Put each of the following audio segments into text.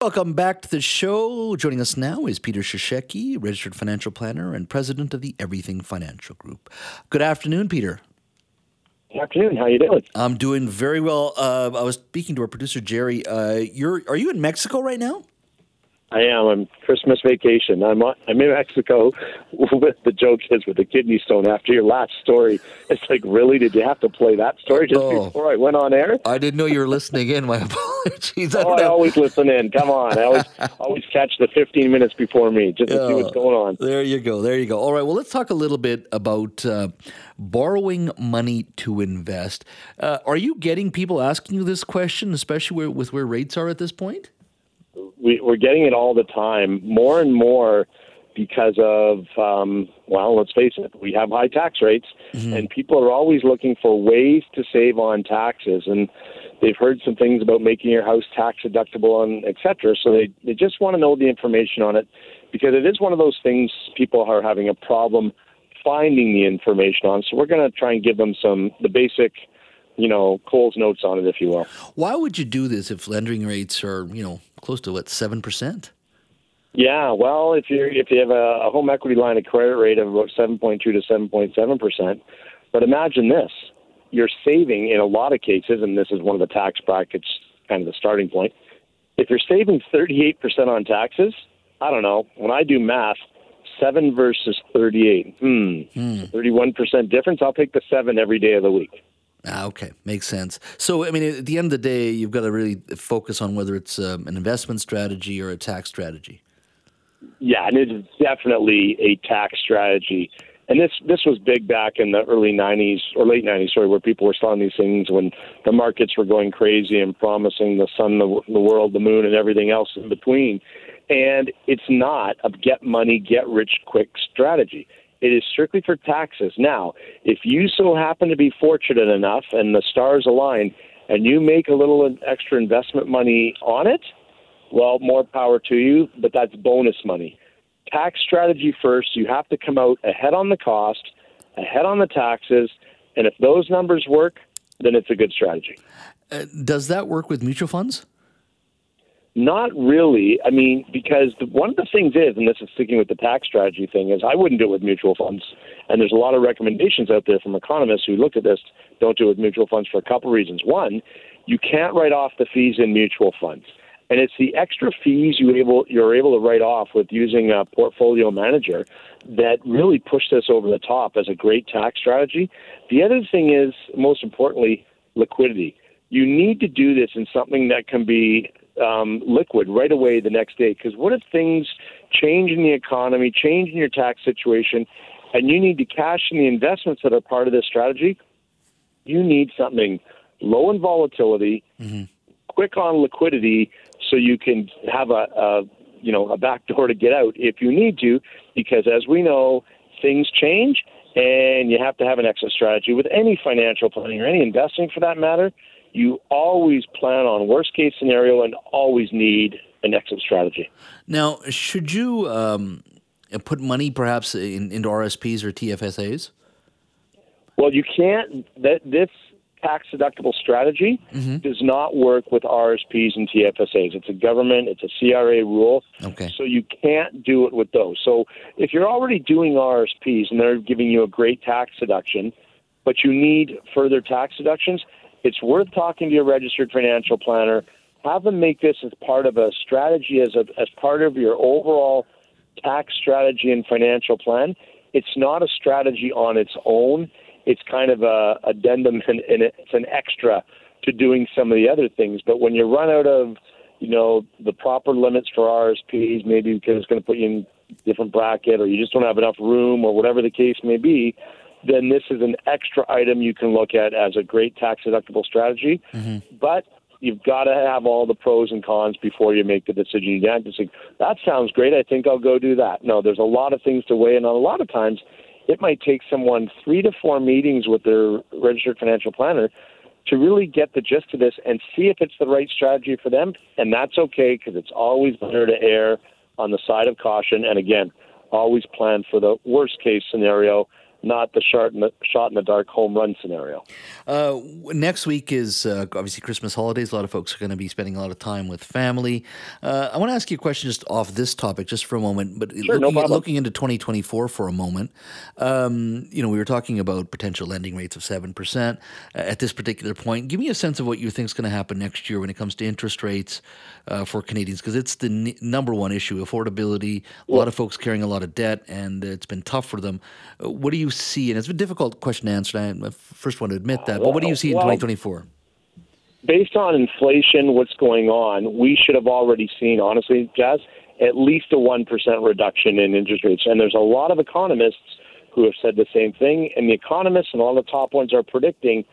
Welcome back to the show. Joining us now is Peter Cishecki, registered financial planner and president of the Everything Financial Group. Good afternoon, Peter. Good afternoon. How you doing? I'm doing very well. Uh, I was speaking to our producer Jerry. Uh, you're are you in Mexico right now? I am. I'm Christmas vacation. I'm I'm in Mexico with the joke is with the kidney stone. After your last story, it's like, really? Did you have to play that story just Oh. before I went on air? I didn't know you were listening in. My apologies. I Oh, I always listen in. Come on, I always always catch the 15 minutes before me just to see what's going on. There you go. There you go. All right. Well, let's talk a little bit about uh, borrowing money to invest. Uh, are you getting people asking you this question, especially where, with where rates are at this point? We, we're getting it all the time, more and more because of, um, well, let's face it, we have high tax rates, and people are always looking for ways to save on taxes. And they've heard some things about making your house tax deductible and et cetera. So they, they just want to know the information on it because it is one of those things people are having a problem finding the information on. So we're going to try and give them some, the basic, you know, Cole's notes on it, if you will. Why would you do this if lending rates are, you know, close to what, 7%? Yeah, well, if you if you have a, a home equity line of credit rate of about seven point two to seven point seven percent, but imagine this: you're saving in a lot of cases, and this is one of the tax brackets, kind of the starting point. If you're saving thirty eight percent on taxes, I don't know. When I do math, seven versus thirty eight, hmm, thirty one percent difference. I'll take the seven every day of the week. Ah, okay, makes sense. So, I mean, at the end of the day, you've got to really focus on whether it's um, an investment strategy or a tax strategy. Yeah, and it is definitely a tax strategy. And this this was big back in the early '90s or late '90s, sorry, where people were selling these things when the markets were going crazy and promising the sun, the, the world, the moon, and everything else in between. And it's not a get money, get rich quick strategy. It is strictly for taxes. Now, if you so happen to be fortunate enough and the stars align, and you make a little extra investment money on it, well, more power to you, but that's bonus money. Tax strategy first, you have to come out ahead on the cost, ahead on the taxes, and if those numbers work, then it's a good strategy. Uh, does that work with mutual funds? Not really. I mean, because the, one of the things is, and this is sticking with the tax strategy thing, is I wouldn't do it with mutual funds. And there's a lot of recommendations out there from economists who looked at this. Don't do it with mutual funds for a couple reasons. One, you can't write off the fees in mutual funds, and it's the extra fees you able you're able to write off with using a portfolio manager that really push this over the top as a great tax strategy. The other thing is, most importantly, liquidity. You need to do this in something that can be um, liquid right away the next day. Because what if things change in the economy, change in your tax situation, and you need to cash in the investments that are part of this strategy? You need something low in volatility, quick on liquidity, so you can have a, a you know a back door to get out if you need to. Because as we know, things change, and you have to have an exit strategy with any financial planning or any investing for that matter you always plan on worst case scenario and always need an exit strategy. Now, should you um, put money perhaps in, into RSPs or TFSAs? Well, you can't. That this tax deductible strategy does not work with RSPs and TFSAs. It's a government. It's a CRA rule. Okay. So you can't do it with those. So if you're already doing RSPs and they're giving you a great tax deduction, but you need further tax deductions, it's worth talking to your registered financial planner. Have them make this as part of a strategy, as a, as part of your overall tax strategy and financial plan. It's not a strategy on its own. It's kind of a addendum and, it's an extra to doing some of the other things. But when you run out of, you know, the proper limits for RSPs, maybe because it's going to put you in different bracket, or you just don't have enough room, or whatever the case may be, then this is an extra item you can look at as a great tax deductible strategy. Mm-hmm. But you've got to have all the pros and cons before you make the decision. You can't just say, that sounds great. I think I'll go do that. No, there's a lot of things to weigh in on. A lot of times, it might take someone three to four meetings with their registered financial planner to really get the gist of this and see if it's the right strategy for them. And that's okay because it's always better to err on the side of caution. And again, always plan for the worst case scenario not the shot in the, shot in the dark home run scenario. Uh, next week is uh, obviously Christmas holidays. A lot of folks are going to be spending a lot of time with family. Uh, I want to ask you a question just off this topic, just for a moment, but sure, looking, no looking, into 2024 for a moment. Um, you know, we were talking about potential lending rates of 7% uh, at this particular point. Give me a sense of what you think is going to happen next year when it comes to interest rates uh, for Canadians, because it's the n- number one issue affordability. A yeah. lot of folks carrying a lot of debt, and it's been tough for them. Uh, what do you see? And it's a difficult question to answer. I'm the first one to admit that. But what do you see in 2024? Based on inflation, what's going on, we should have already seen, honestly, Jazz, at least a 1% reduction in interest rates. And there's a lot of economists who have said the same thing. And the economists and all the top ones are predicting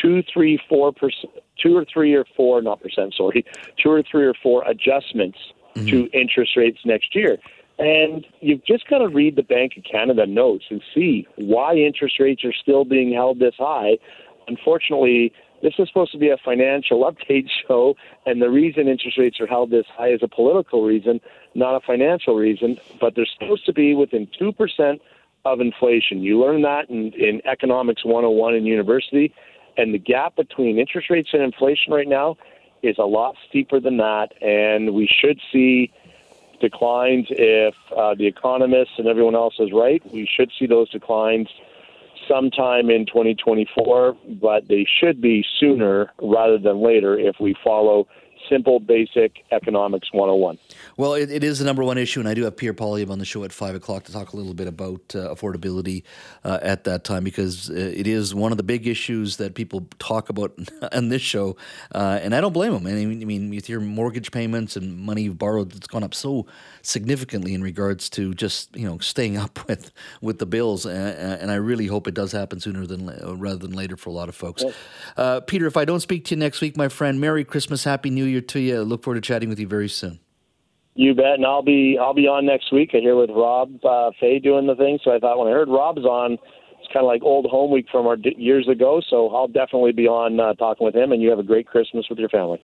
two, three, four percent, two or three or four, not percent, sorry, two or three or four adjustments mm-hmm. to interest rates next year. And you've just got to read the Bank of Canada notes and see why interest rates are still being held this high. Unfortunately, this is supposed to be a financial update show, and the reason interest rates are held this high is a political reason, not a financial reason. But they're supposed to be within 2% of inflation. You learn that in, in Economics 101 in university, and the gap between interest rates and inflation right now is a lot steeper than that, and we should see declines if uh, the economists and everyone else is right. We should see those declines sometime in 2024, but they should be sooner rather than later if we follow simple, basic economics 101. Well, it, it is the number one issue, and I do have Pierre Poilievre on the show at 5 o'clock to talk a little bit about uh, affordability uh, at that time because uh, it is one of the big issues that people talk about on this show. Uh, and I don't blame them. I mean, I mean, with your mortgage payments and money you've borrowed, it's gone up so significantly in regards to just you know staying up with with the bills. And, I really hope it does happen sooner than rather than later for a lot of folks. Uh, Peter, if I don't speak to you next week, my friend, Merry Christmas, Happy New Year to you. Look forward to chatting with you very soon. You bet, and I'll be I'll be on next week. I hear with Rob uh, Fay doing the thing, so I thought when I heard Rob's on, it's kind of like old home week from our years ago. So I'll definitely be on uh, talking with him, and you have a great Christmas with your family.